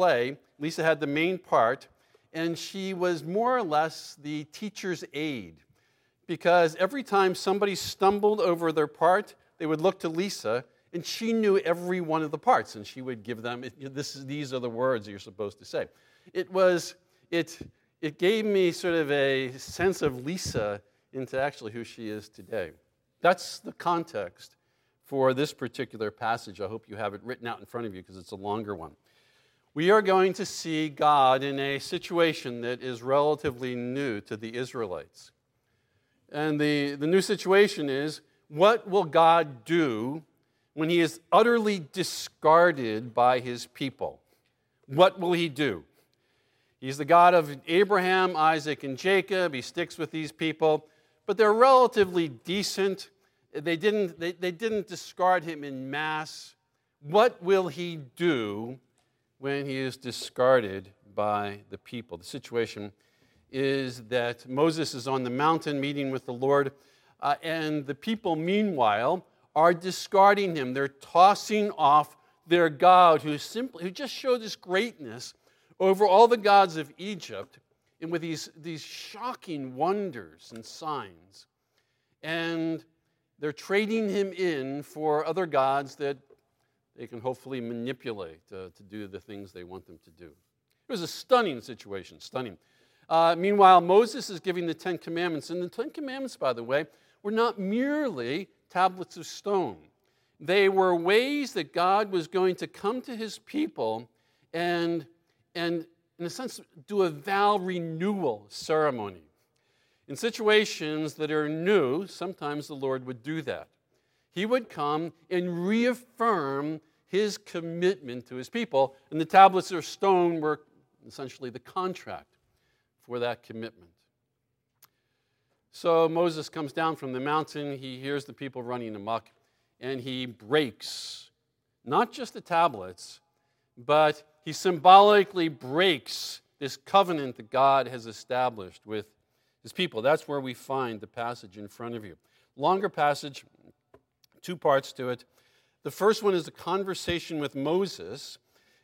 play. Lisa had the main part, and she was more or less the teacher's aide because every time somebody stumbled over their part, they would look to Lisa, and she knew every one of the parts, and she would give them, this, these are the words you're supposed to say. It was, it, it gave me sort of a sense of Lisa into actually who she is today. That's the context for this particular passage. I hope you have it written out in front of you because it's a longer one. We are going to see God in a situation that is relatively new to the Israelites. And the, the new situation is what will God do when he is utterly discarded by his people? What will he do? He's the God of Abraham, Isaac, and Jacob. He sticks with these people, but they're relatively decent. They didn't, they, they didn't discard him in mass. What will he do when he is discarded by the people? The situation is that Moses is on the mountain meeting with the Lord, uh, and the people, meanwhile, are discarding him. They're tossing off their God, who simply who just showed this greatness over all the gods of Egypt, and with these, these shocking wonders and signs. And they're trading him in for other gods that they can hopefully manipulate uh, to do the things they want them to do. It was a stunning situation, stunning. Uh, meanwhile, Moses is giving the Ten Commandments. And the Ten Commandments, by the way, were not merely tablets of stone, they were ways that God was going to come to his people and, and in a sense, do a vow renewal ceremony. In situations that are new, sometimes the Lord would do that. He would come and reaffirm his commitment to his people, and the tablets of stone were essentially the contract for that commitment. So Moses comes down from the mountain. He hears the people running amok, and he breaks not just the tablets, but he symbolically breaks this covenant that God has established with his people. That's where we find the passage in front of you. Longer passage, two parts to it. The first one is a conversation with Moses.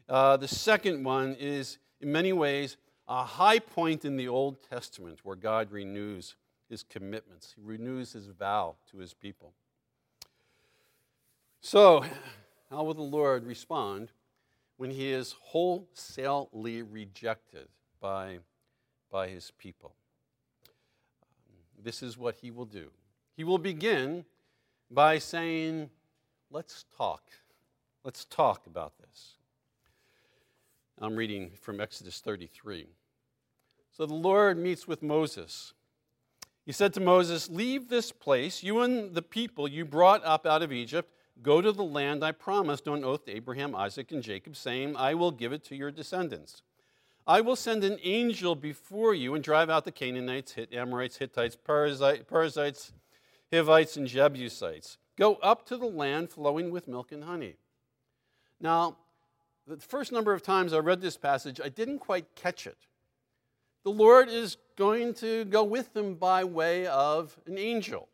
Uh, the second one is, in many ways, a high point in the Old Testament where God renews his commitments, he renews his vow to his people. So, how will the Lord respond when he is wholesalely rejected by, by his people? This is what he will do. He will begin by saying, Let's talk. Let's talk about this. I'm reading from Exodus 33. So the Lord meets with Moses. He said to Moses, Leave this place, you and the people you brought up out of Egypt. Go to the land I promised on oath to Abraham, Isaac, and Jacob, saying, I will give it to your descendants. I will send an angel before you and drive out the Canaanites, Amorites, Hittites, Perizzites, Hivites, and Jebusites. Go up to the land flowing with milk and honey. Now, the first number of times I read this passage, I didn't quite catch it. The Lord is going to go with them by way of an angel.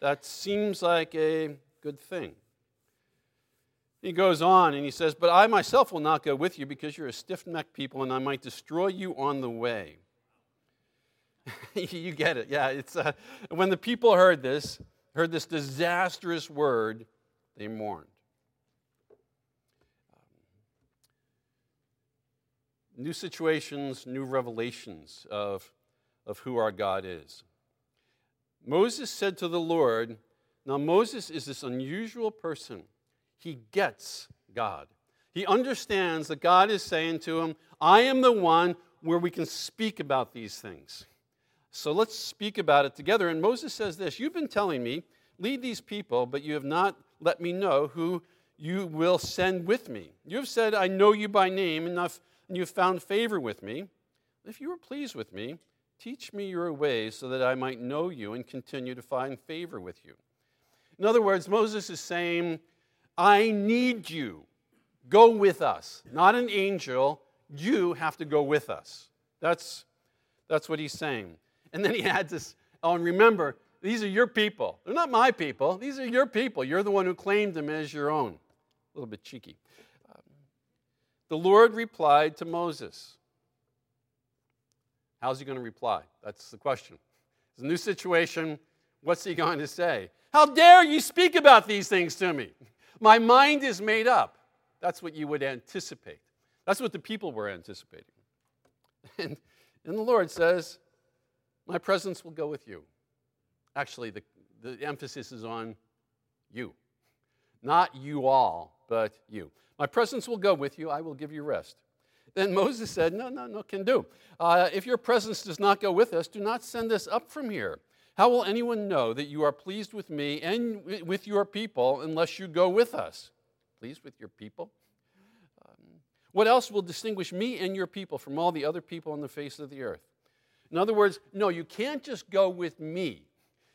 That seems like a good thing. He goes on and he says, But I myself will not go with you because you're a stiff necked people and I might destroy you on the way. you get it. Yeah, it's uh, when the people heard this, heard this disastrous word, they mourned. Um, new situations, new revelations of, of who our God is. Moses said to the Lord, now Moses is this unusual person. He gets God. He understands that God is saying to him, I am the one where we can speak about these things. So let's speak about it together. And Moses says this You've been telling me, lead these people, but you have not let me know who you will send with me. You have said, I know you by name, enough and you have found favor with me. If you are pleased with me, teach me your ways so that I might know you and continue to find favor with you. In other words, Moses is saying, I need you. Go with us. Not an angel. You have to go with us. That's, that's what he's saying. And then he adds this, oh, and remember, these are your people. They're not my people. These are your people. You're the one who claimed them as your own. A little bit cheeky. Um, the Lord replied to Moses. How's he going to reply? That's the question. It's a new situation. What's he going to say? How dare you speak about these things to me? My mind is made up. That's what you would anticipate. That's what the people were anticipating. And, and the Lord says, My presence will go with you. Actually, the, the emphasis is on you. Not you all, but you. My presence will go with you. I will give you rest. Then Moses said, No, no, no, can do. Uh, if your presence does not go with us, do not send us up from here. How will anyone know that you are pleased with me and with your people unless you go with us? Pleased with your people? Um, what else will distinguish me and your people from all the other people on the face of the earth? In other words, no, you can't just go with me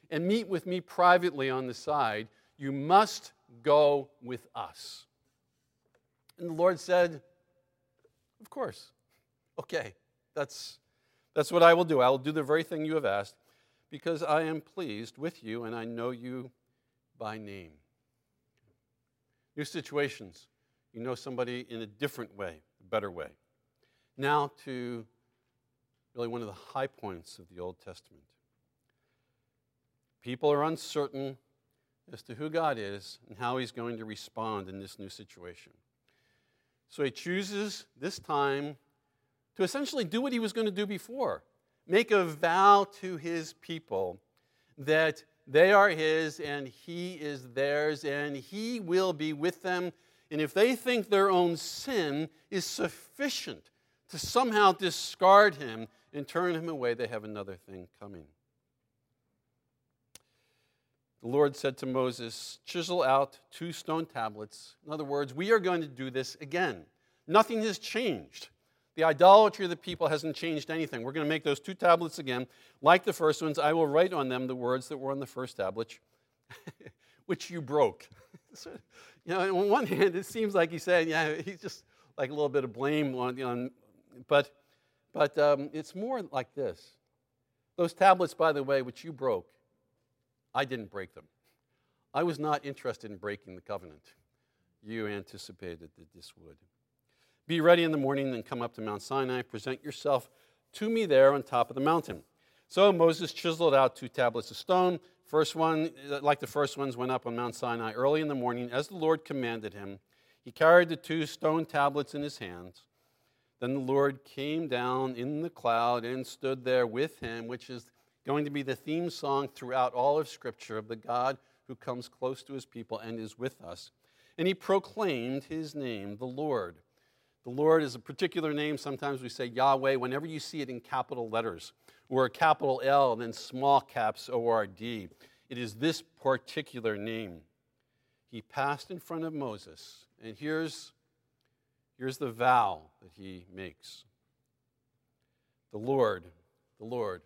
and meet with me privately on the side. You must go with us. And the Lord said, Of course. Okay, that's, that's what I will do. I will do the very thing you have asked because I am pleased with you and I know you by name. New situations. You know somebody in a different way, a better way. Now to really one of the high points of the Old Testament. People are uncertain as to who God is and how He's going to respond in this new situation. So He chooses this time to essentially do what He was going to do before make a vow to His people that they are His and He is theirs and He will be with them. And if they think their own sin is sufficient to somehow discard Him and turn Him away, they have another thing coming. The Lord said to Moses, Chisel out two stone tablets. In other words, we are going to do this again. Nothing has changed. The idolatry of the people hasn't changed anything. We're going to make those two tablets again. Like the first ones, I will write on them the words that were on the first tablet, which you broke. so, you know, on one hand, it seems like he's saying, yeah, he's just like a little bit of blame on, on but, but um, it's more like this. Those tablets, by the way, which you broke, I didn't break them. I was not interested in breaking the covenant. You anticipated that this would. Be ready in the morning and come up to Mount Sinai. Present yourself to me there on top of the mountain. So Moses chiseled out two tablets of stone. First one, like the first ones, went up on Mount Sinai early in the morning as the Lord commanded him. He carried the two stone tablets in his hands. Then the Lord came down in the cloud and stood there with him, which is going to be the theme song throughout all of Scripture of the God who comes close to his people and is with us. And he proclaimed his name, the Lord. The Lord is a particular name. Sometimes we say Yahweh whenever you see it in capital letters, or a capital L and then small caps O R D. It is this particular name. He passed in front of Moses, and here's, here's the vow that he makes The Lord, the Lord,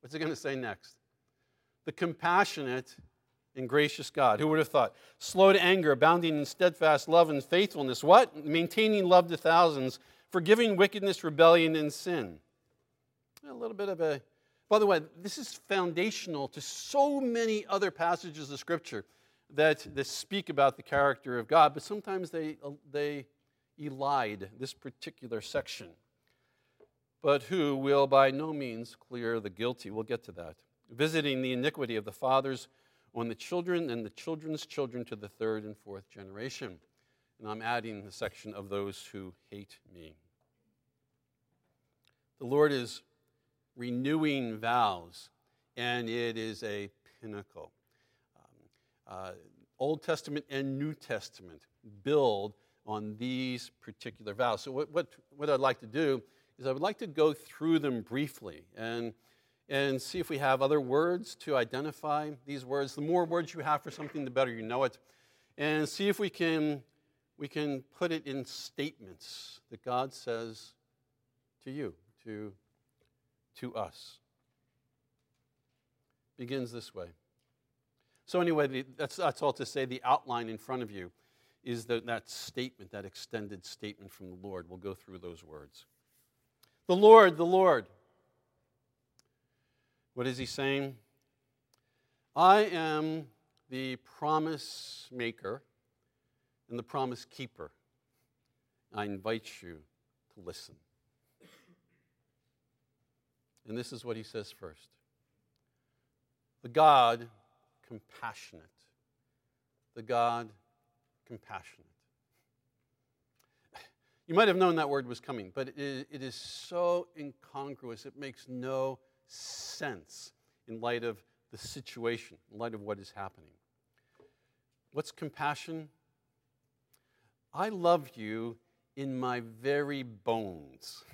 What's he going to say next? The compassionate and gracious God. Who would have thought? Slow to anger, abounding in steadfast love and faithfulness. What? Maintaining love to thousands, forgiving wickedness, rebellion, and sin. A little bit of a. By the way, this is foundational to so many other passages of Scripture that, that speak about the character of God, but sometimes they, they elide this particular section but who will by no means clear the guilty. We'll get to that. Visiting the iniquity of the fathers on the children and the children's children to the third and fourth generation. And I'm adding the section of those who hate me. The Lord is renewing vows, and it is a pinnacle. Um, uh, Old Testament and New Testament build on these particular vows. So, what, what, what I'd like to do is I would like to go through them briefly and, and see if we have other words to identify these words. The more words you have for something, the better you know it. And see if we can, we can put it in statements that God says to you, to, to us. Begins this way. So, anyway, that's, that's all to say. The outline in front of you is the, that statement, that extended statement from the Lord. We'll go through those words. The Lord, the Lord. What is he saying? I am the promise maker and the promise keeper. I invite you to listen. And this is what he says first the God compassionate. The God compassionate. You might have known that word was coming, but it is so incongruous. It makes no sense in light of the situation, in light of what is happening. What's compassion? I love you in my very bones.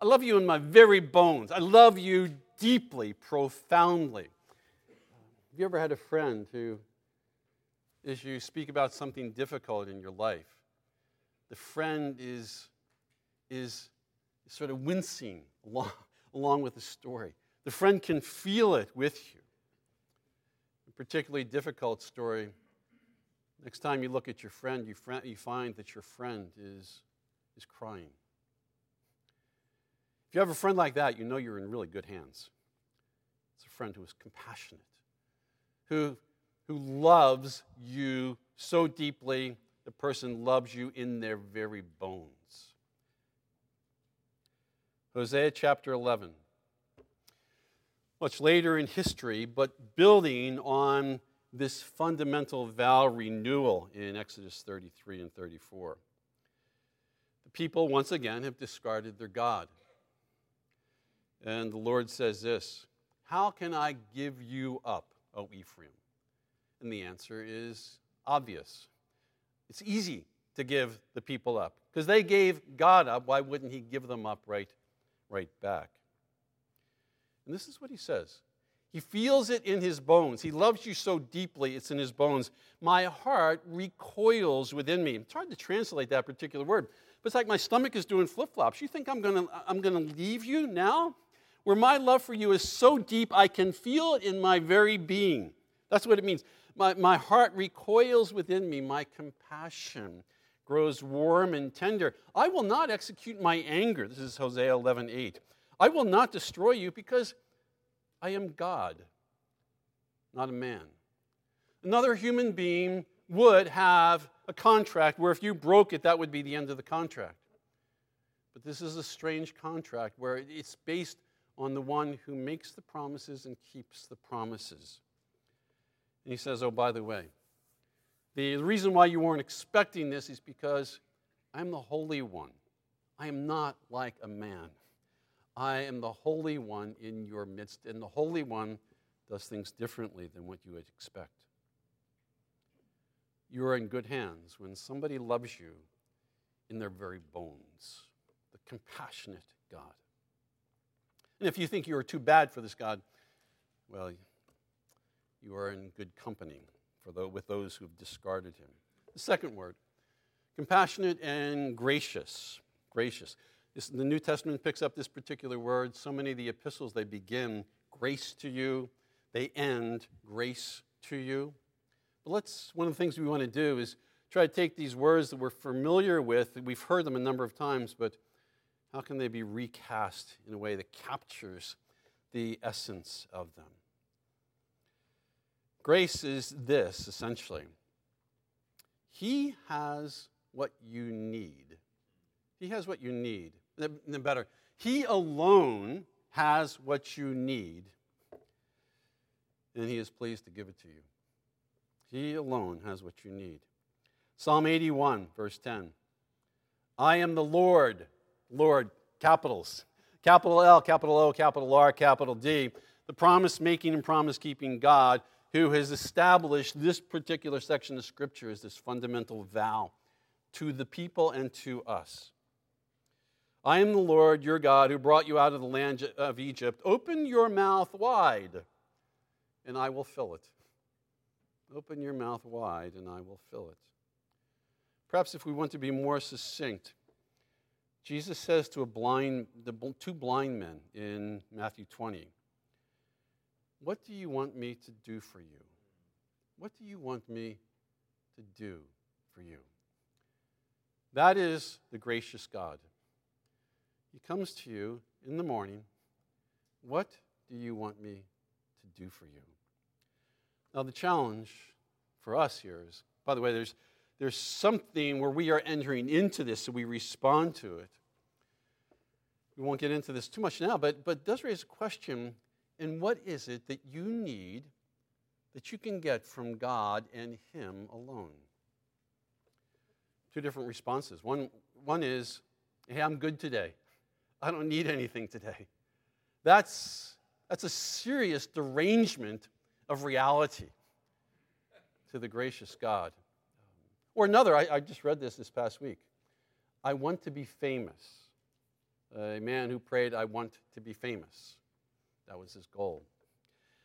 I love you in my very bones. I love you deeply, profoundly. Have you ever had a friend who, as you speak about something difficult in your life, the friend is, is sort of wincing along, along with the story? The friend can feel it with you. A particularly difficult story. Next time you look at your friend, you, friend, you find that your friend is, is crying. If you have a friend like that, you know you're in really good hands. It's a friend who is compassionate, who, who loves you so deeply, the person loves you in their very bones. Hosea chapter 11. Much later in history, but building on this fundamental vow renewal in Exodus 33 and 34. The people, once again, have discarded their God. And the Lord says this How can I give you up, O Ephraim? And the answer is obvious. It's easy to give the people up because they gave God up. Why wouldn't He give them up right, right back? And this is what He says He feels it in His bones. He loves you so deeply, it's in His bones. My heart recoils within me. It's hard to translate that particular word, but it's like my stomach is doing flip flops. You think I'm going to I'm going to leave you now? where my love for you is so deep I can feel it in my very being. That's what it means. My, my heart recoils within me, my compassion grows warm and tender. I will not execute my anger. This is Hosea 11 8. I will not destroy you because I am God, not a man. Another human being would have a contract where if you broke it, that would be the end of the contract. But this is a strange contract where it's based on the one who makes the promises and keeps the promises. And he says, Oh, by the way, the reason why you weren't expecting this is because I'm the Holy One. I am not like a man. I am the Holy One in your midst, and the Holy One does things differently than what you would expect. You are in good hands when somebody loves you in their very bones, the compassionate God. And if you think you are too bad for this God, well, you are in good company for the, with those who have discarded him. The second word, compassionate and gracious. Gracious. This, the New Testament picks up this particular word. So many of the epistles, they begin grace to you, they end grace to you. But let's, one of the things we want to do is try to take these words that we're familiar with, we've heard them a number of times, but how can they be recast in a way that captures the essence of them? Grace is this, essentially. He has what you need. He has what you need. The better, He alone has what you need, and He is pleased to give it to you. He alone has what you need. Psalm 81, verse 10. I am the Lord Lord, capitals. Capital L, capital O, capital R, capital D. The promise making and promise keeping God who has established this particular section of Scripture as this fundamental vow to the people and to us. I am the Lord your God who brought you out of the land of Egypt. Open your mouth wide, and I will fill it. Open your mouth wide, and I will fill it. Perhaps if we want to be more succinct, Jesus says to a blind, the two blind men in Matthew 20, What do you want me to do for you? What do you want me to do for you? That is the gracious God. He comes to you in the morning. What do you want me to do for you? Now, the challenge for us here is, by the way, there's there's something where we are entering into this, so we respond to it. We won't get into this too much now, but, but it does raise a question and what is it that you need that you can get from God and Him alone? Two different responses. One, one is, hey, I'm good today. I don't need anything today. That's, that's a serious derangement of reality to the gracious God. Or another, I, I just read this this past week. I want to be famous a man who prayed, I want to be famous. That was his goal.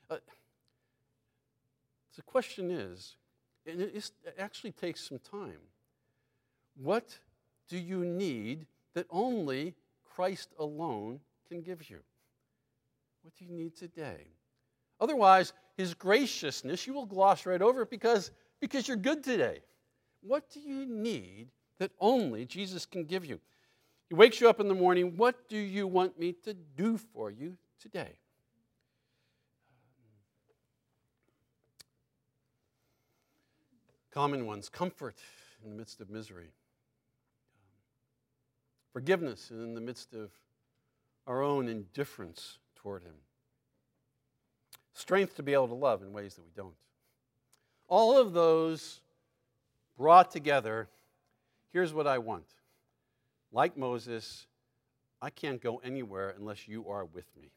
Uh, the question is, and it actually takes some time, what do you need that only Christ alone can give you? What do you need today? Otherwise, his graciousness, you will gloss right over it because, because you're good today. What do you need that only Jesus can give you? He wakes you up in the morning. What do you want me to do for you today? Common ones comfort in the midst of misery, forgiveness in the midst of our own indifference toward Him, strength to be able to love in ways that we don't. All of those brought together, here's what I want like Moses, I can't go anywhere unless you are with me.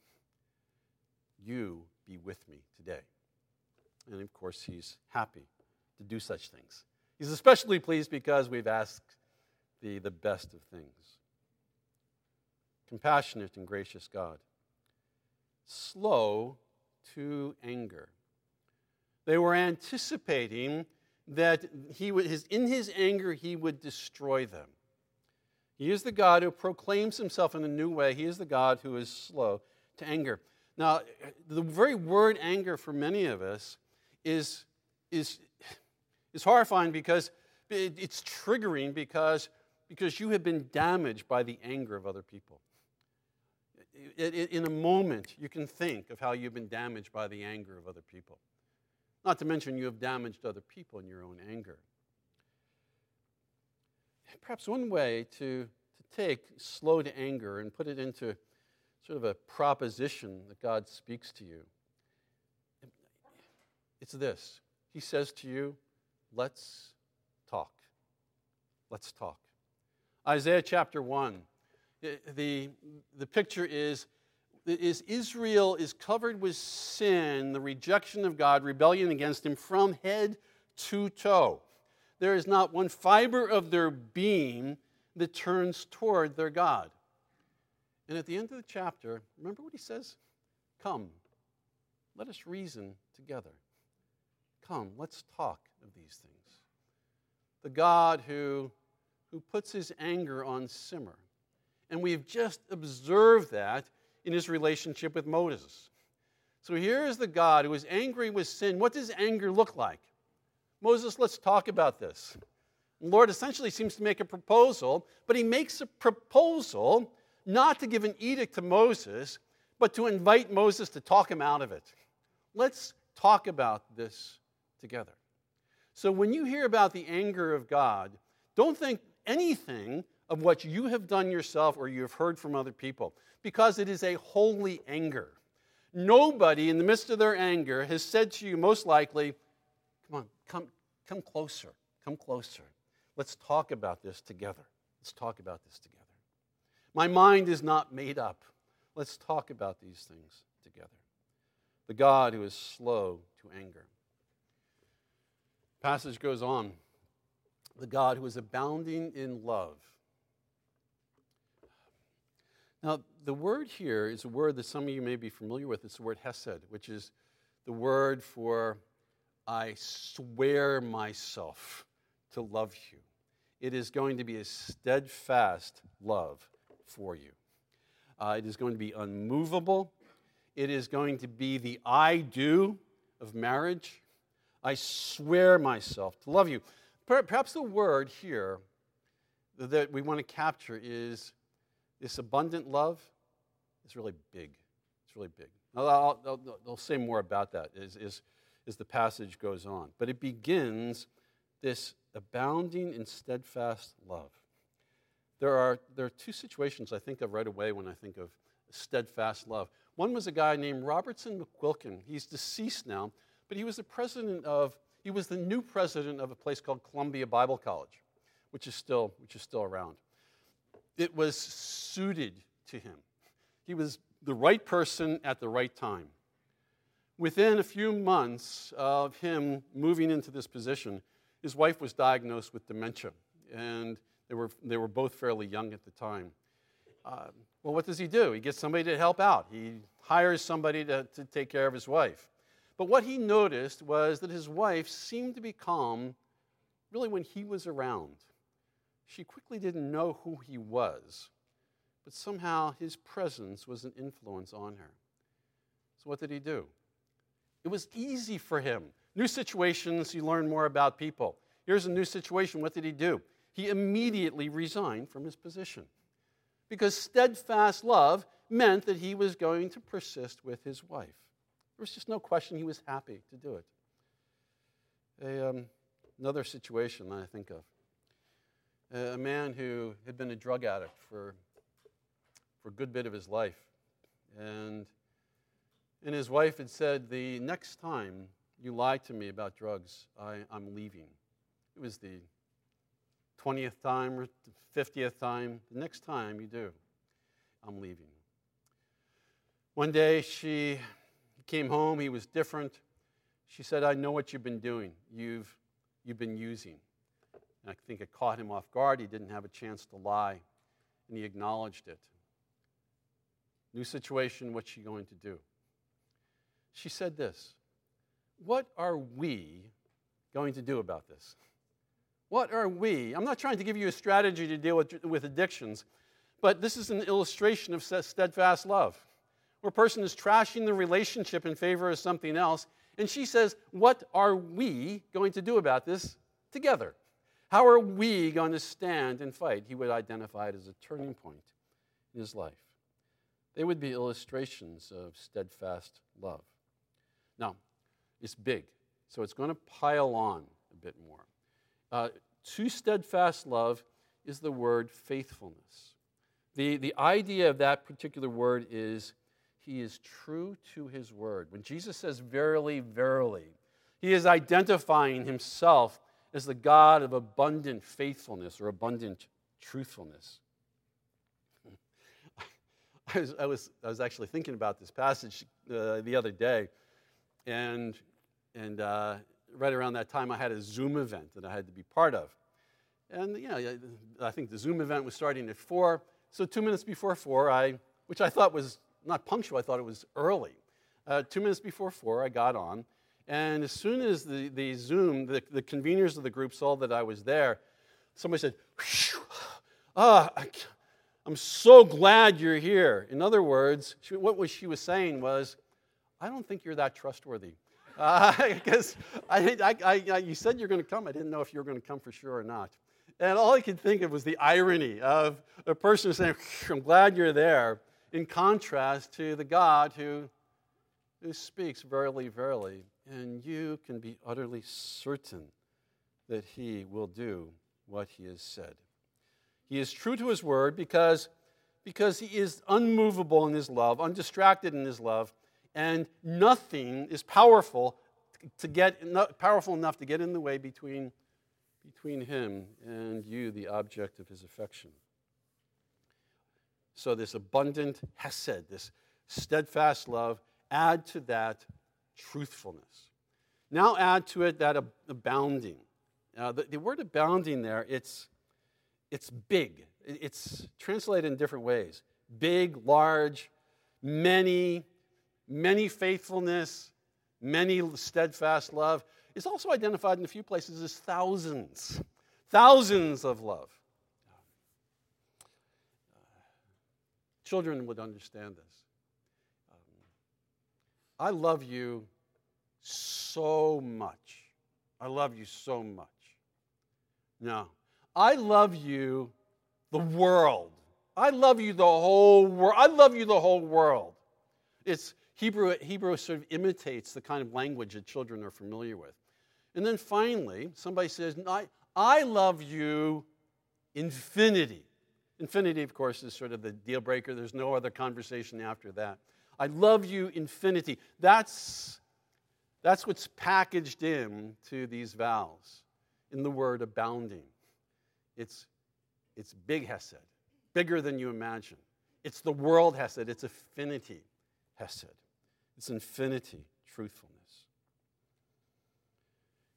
You be with me today. And of course, he's happy to do such things. He's especially pleased because we've asked the, the best of things. Compassionate and gracious God. Slow to anger. They were anticipating that he would, his, in his anger he would destroy them. He is the God who proclaims himself in a new way. He is the God who is slow to anger. Now, the very word anger for many of us is, is, is horrifying because it's triggering because, because you have been damaged by the anger of other people. In a moment, you can think of how you've been damaged by the anger of other people. Not to mention, you have damaged other people in your own anger perhaps one way to, to take slow to anger and put it into sort of a proposition that God speaks to you. It's this He says to you, Let's talk. Let's talk. Isaiah chapter 1. The, the picture is, is Israel is covered with sin, the rejection of God, rebellion against Him from head to toe there is not one fiber of their being that turns toward their God. And at the end of the chapter, remember what he says? Come, let us reason together. Come, let's talk of these things. The God who, who puts his anger on simmer. And we've just observed that in his relationship with Moses. So here is the God who is angry with sin. What does anger look like? Moses, let's talk about this. The Lord essentially seems to make a proposal, but he makes a proposal not to give an edict to Moses, but to invite Moses to talk him out of it. Let's talk about this together. So when you hear about the anger of God, don't think anything of what you have done yourself or you have heard from other people, because it is a holy anger. Nobody in the midst of their anger has said to you, most likely, Come on, come, come closer. Come closer. Let's talk about this together. Let's talk about this together. My mind is not made up. Let's talk about these things together. The God who is slow to anger. Passage goes on. The God who is abounding in love. Now, the word here is a word that some of you may be familiar with. It's the word hesed, which is the word for I swear myself to love you. It is going to be a steadfast love for you. Uh, it is going to be unmovable. It is going to be the I do of marriage. I swear myself to love you. Perhaps the word here that we want to capture is this abundant love is really big. It's really big. I'll, I'll, I'll say more about that is as the passage goes on. But it begins this abounding and steadfast love. There are, there are two situations I think of right away when I think of steadfast love. One was a guy named Robertson McQuilkin. He's deceased now, but he was the president of, he was the new president of a place called Columbia Bible College, which is still, which is still around. It was suited to him. He was the right person at the right time. Within a few months of him moving into this position, his wife was diagnosed with dementia, and they were, they were both fairly young at the time. Uh, well, what does he do? He gets somebody to help out. He hires somebody to, to take care of his wife. But what he noticed was that his wife seemed to be calm really when he was around. She quickly didn't know who he was, but somehow his presence was an influence on her. So, what did he do? It was easy for him. New situations, you learn more about people. Here's a new situation. What did he do? He immediately resigned from his position because steadfast love meant that he was going to persist with his wife. There was just no question he was happy to do it. A, um, another situation that I think of a man who had been a drug addict for, for a good bit of his life. And, and his wife had said, The next time you lie to me about drugs, I, I'm leaving. It was the 20th time or 50th time. The next time you do, I'm leaving. One day she came home, he was different. She said, I know what you've been doing. You've, you've been using. And I think it caught him off guard. He didn't have a chance to lie, and he acknowledged it. New situation, what's she going to do? She said this What are we going to do about this? What are we? I'm not trying to give you a strategy to deal with, with addictions, but this is an illustration of steadfast love, where a person is trashing the relationship in favor of something else. And she says, What are we going to do about this together? How are we going to stand and fight? He would identify it as a turning point in his life. They would be illustrations of steadfast love. Now, it's big, so it's going to pile on a bit more. Uh, to steadfast love is the word faithfulness. The, the idea of that particular word is he is true to his word. When Jesus says, Verily, verily, he is identifying himself as the God of abundant faithfulness or abundant truthfulness. I was, I was, I was actually thinking about this passage uh, the other day, and, and uh, right around that time, I had a Zoom event that I had to be part of. And, you know, I think the Zoom event was starting at 4. So, two minutes before 4, I, which I thought was not punctual, I thought it was early. Uh, two minutes before 4, I got on, and as soon as the, the Zoom, the, the conveners of the group saw that I was there, somebody said, Ah, oh, I'm so glad you're here. In other words, she, what was she was saying was, I don't think you're that trustworthy. Because uh, I, I, I, you said you're going to come. I didn't know if you were going to come for sure or not. And all I could think of was the irony of a person saying, I'm glad you're there, in contrast to the God who, who speaks, Verily, verily, and you can be utterly certain that he will do what he has said. He is true to his word because, because he is unmovable in his love, undistracted in his love, and nothing is powerful to get powerful enough to get in the way between, between him and you, the object of his affection. So this abundant hesed, this steadfast love, add to that truthfulness. Now add to it that abounding. Now, the, the word abounding there, it's, it's big. It's translated in different ways big, large, many, many faithfulness, many steadfast love. It's also identified in a few places as thousands, thousands of love. Children would understand this. Um, I love you so much. I love you so much. No, I love you, the world. I love you the whole world. I love you the whole world. It's Hebrew, Hebrew sort of imitates the kind of language that children are familiar with. And then finally, somebody says, I, I love you infinity. Infinity, of course, is sort of the deal breaker. There's no other conversation after that. I love you infinity. That's, that's what's packaged in to these vows in the word abounding. It's, it's big hesed, bigger than you imagine. It's the world hesed, it's affinity hesed, it's infinity truthfulness.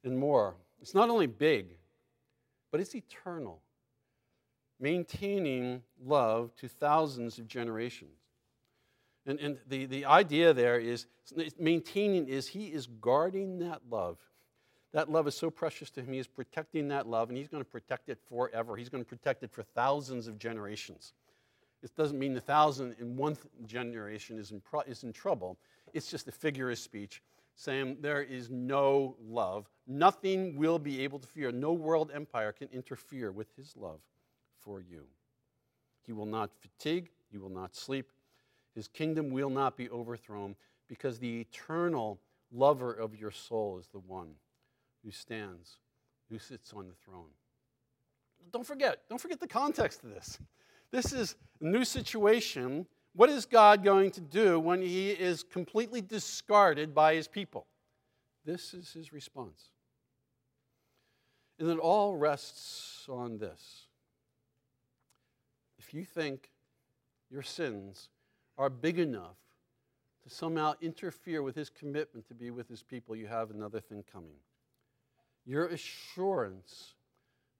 And more, it's not only big, but it's eternal, maintaining love to thousands of generations. And, and the, the idea there is maintaining is he is guarding that love. That love is so precious to him. He is protecting that love, and he's going to protect it forever. He's going to protect it for thousands of generations. It doesn't mean the thousand in one generation is in, pro- is in trouble. It's just a figure of speech saying there is no love. Nothing will be able to fear. No world empire can interfere with his love for you. He will not fatigue, he will not sleep. His kingdom will not be overthrown because the eternal lover of your soul is the one who stands, who sits on the throne. Don't forget, don't forget the context of this. This is a new situation. What is God going to do when he is completely discarded by his people? This is his response. And it all rests on this. If you think your sins are big enough to somehow interfere with his commitment to be with his people, you have another thing coming. Your assurance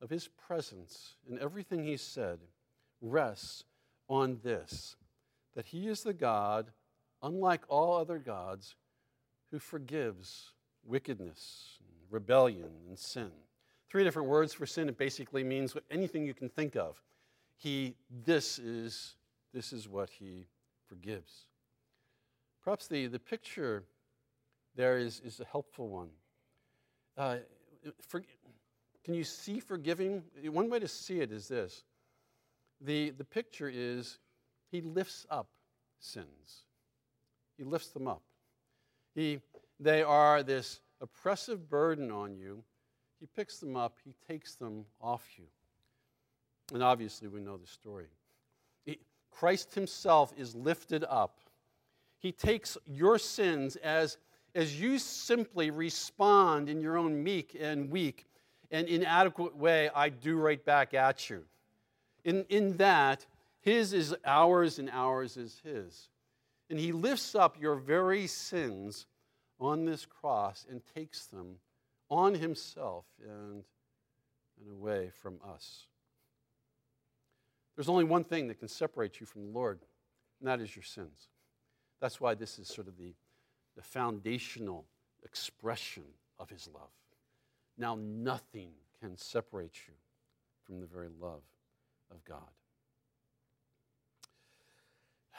of his presence in everything he said rests on this that he is the God, unlike all other gods, who forgives wickedness, rebellion, and sin. Three different words for sin. It basically means anything you can think of. He, this is, this is what he forgives. Perhaps the, the picture there is, is a helpful one. Uh, for, can you see forgiving? One way to see it is this the, the picture is he lifts up sins, he lifts them up. He, they are this oppressive burden on you. He picks them up, he takes them off you. And obviously, we know the story. Christ himself is lifted up. He takes your sins as, as you simply respond in your own meek and weak and inadequate way, I do right back at you. In, in that, His is ours and ours is His. And He lifts up your very sins on this cross and takes them on Himself and, and away from us. There's only one thing that can separate you from the Lord, and that is your sins. That's why this is sort of the, the foundational expression of His love. Now, nothing can separate you from the very love of God.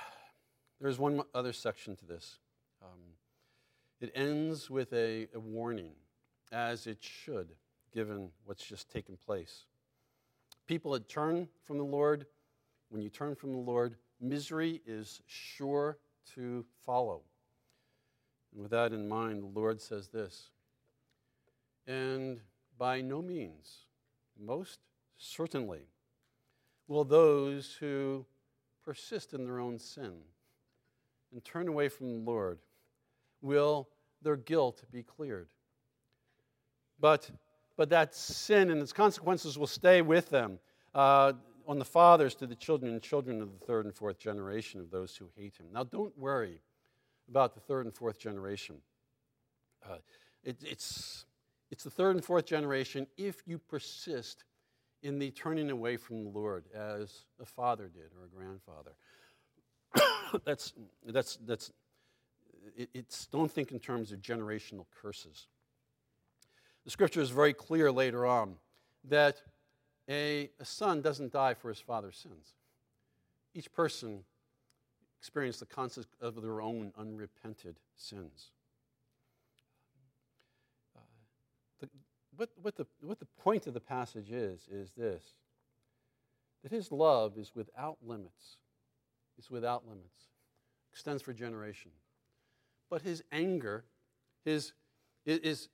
There's one other section to this. Um, it ends with a, a warning, as it should, given what's just taken place. People had turned from the Lord. When you turn from the Lord, misery is sure to follow. And with that in mind, the Lord says this And by no means, most certainly, will those who persist in their own sin and turn away from the Lord, will their guilt be cleared. But, but that sin and its consequences will stay with them uh, on the fathers to the children and children of the third and fourth generation of those who hate him. Now, don't worry about the third and fourth generation. Uh, it, it's, it's the third and fourth generation if you persist in the turning away from the Lord as a father did or a grandfather. that's, that's, that's, it, it's, don't think in terms of generational curses. The scripture is very clear later on that a, a son doesn't die for his father's sins. Each person experiences the consequence of their own unrepented sins. Uh, what, what, the, what the point of the passage is, is this that his love is without limits. It's without limits, extends for generation. But his anger, his, is,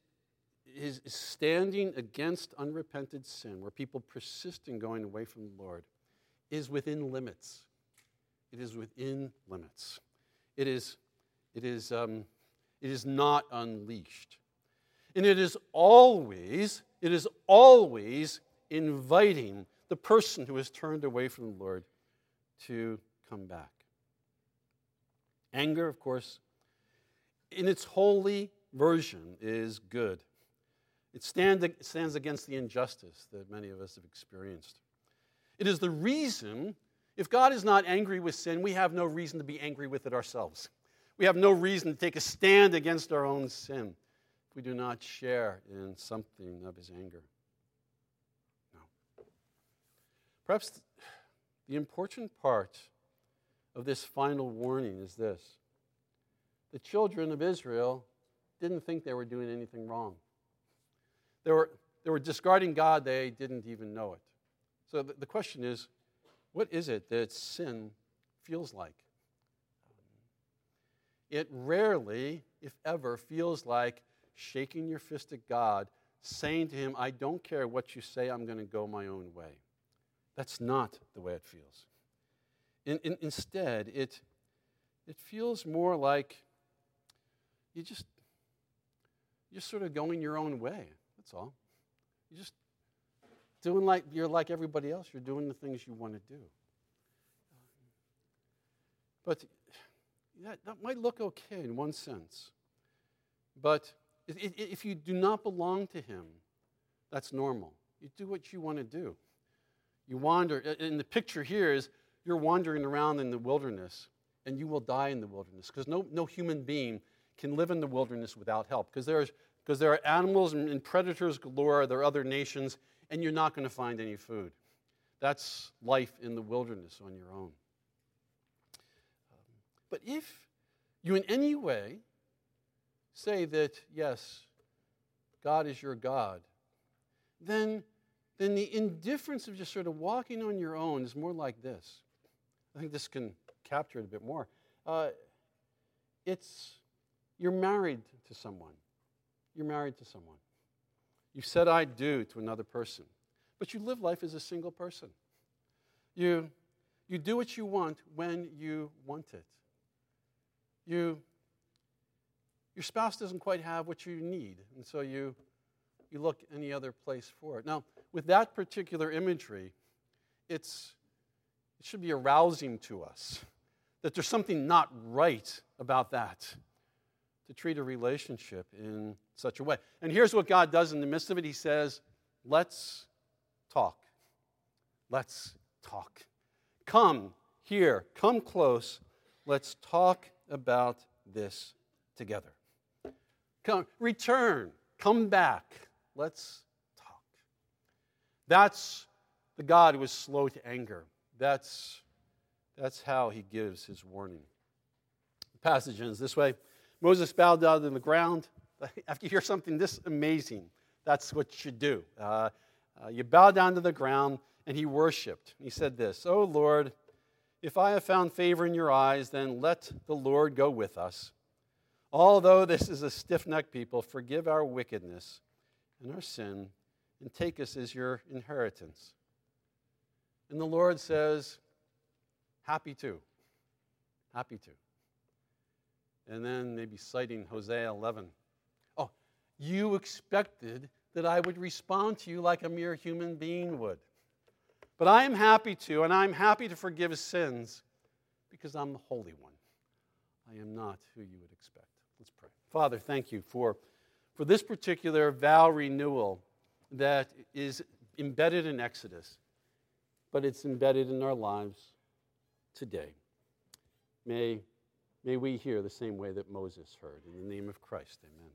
is standing against unrepented sin, where people persist in going away from the Lord, is within limits. It is within limits. It is, it is, um, it is not unleashed. And it is always, it is always inviting the person who has turned away from the Lord to come back. Anger, of course, in its holy version, is good. It stand, stands against the injustice that many of us have experienced. It is the reason, if God is not angry with sin, we have no reason to be angry with it ourselves. We have no reason to take a stand against our own sin if we do not share in something of his anger. No. Perhaps the important part of this final warning is this the children of Israel didn't think they were doing anything wrong. They were, they were discarding God, they didn't even know it. So the, the question is what is it that sin feels like? It rarely, if ever, feels like shaking your fist at God, saying to Him, I don't care what you say, I'm going to go my own way. That's not the way it feels. In, in, instead, it, it feels more like you just, you're sort of going your own way. That's all. You're just doing like you're like everybody else. You're doing the things you want to do. But that, that might look okay in one sense. But if you do not belong to Him, that's normal. You do what you want to do. You wander, and the picture here is you're wandering around in the wilderness, and you will die in the wilderness because no, no human being can live in the wilderness without help because there's because there are animals and predators galore, there are other nations, and you're not going to find any food. That's life in the wilderness on your own. But if you in any way say that, yes, God is your God, then, then the indifference of just sort of walking on your own is more like this. I think this can capture it a bit more. Uh, it's you're married to someone. You're married to someone. You said I do to another person, but you live life as a single person. You, you do what you want when you want it. You, your spouse doesn't quite have what you need, and so you, you look any other place for it. Now, with that particular imagery, it's, it should be arousing to us that there's something not right about that to treat a relationship in such a way. And here's what God does in the midst of it He says, Let's talk. Let's talk. Come here, come close. Let's talk about this together. Come, return, come back. Let's talk. That's the God who is slow to anger. That's, that's how he gives his warning. The passage ends this way. Moses bowed down to the ground. After you hear something this amazing, that's what you should do. Uh, uh, you bow down to the ground, and he worshiped. He said this Oh Lord, if I have found favor in your eyes, then let the Lord go with us. Although this is a stiff necked people, forgive our wickedness and our sin, and take us as your inheritance. And the Lord says, Happy to. Happy to and then maybe citing Hosea 11. Oh, you expected that I would respond to you like a mere human being would. But I am happy to, and I'm happy to forgive sins because I'm the Holy One. I am not who you would expect. Let's pray. Father, thank you for, for this particular vow renewal that is embedded in Exodus, but it's embedded in our lives today. May May we hear the same way that Moses heard. In the name of Christ, amen.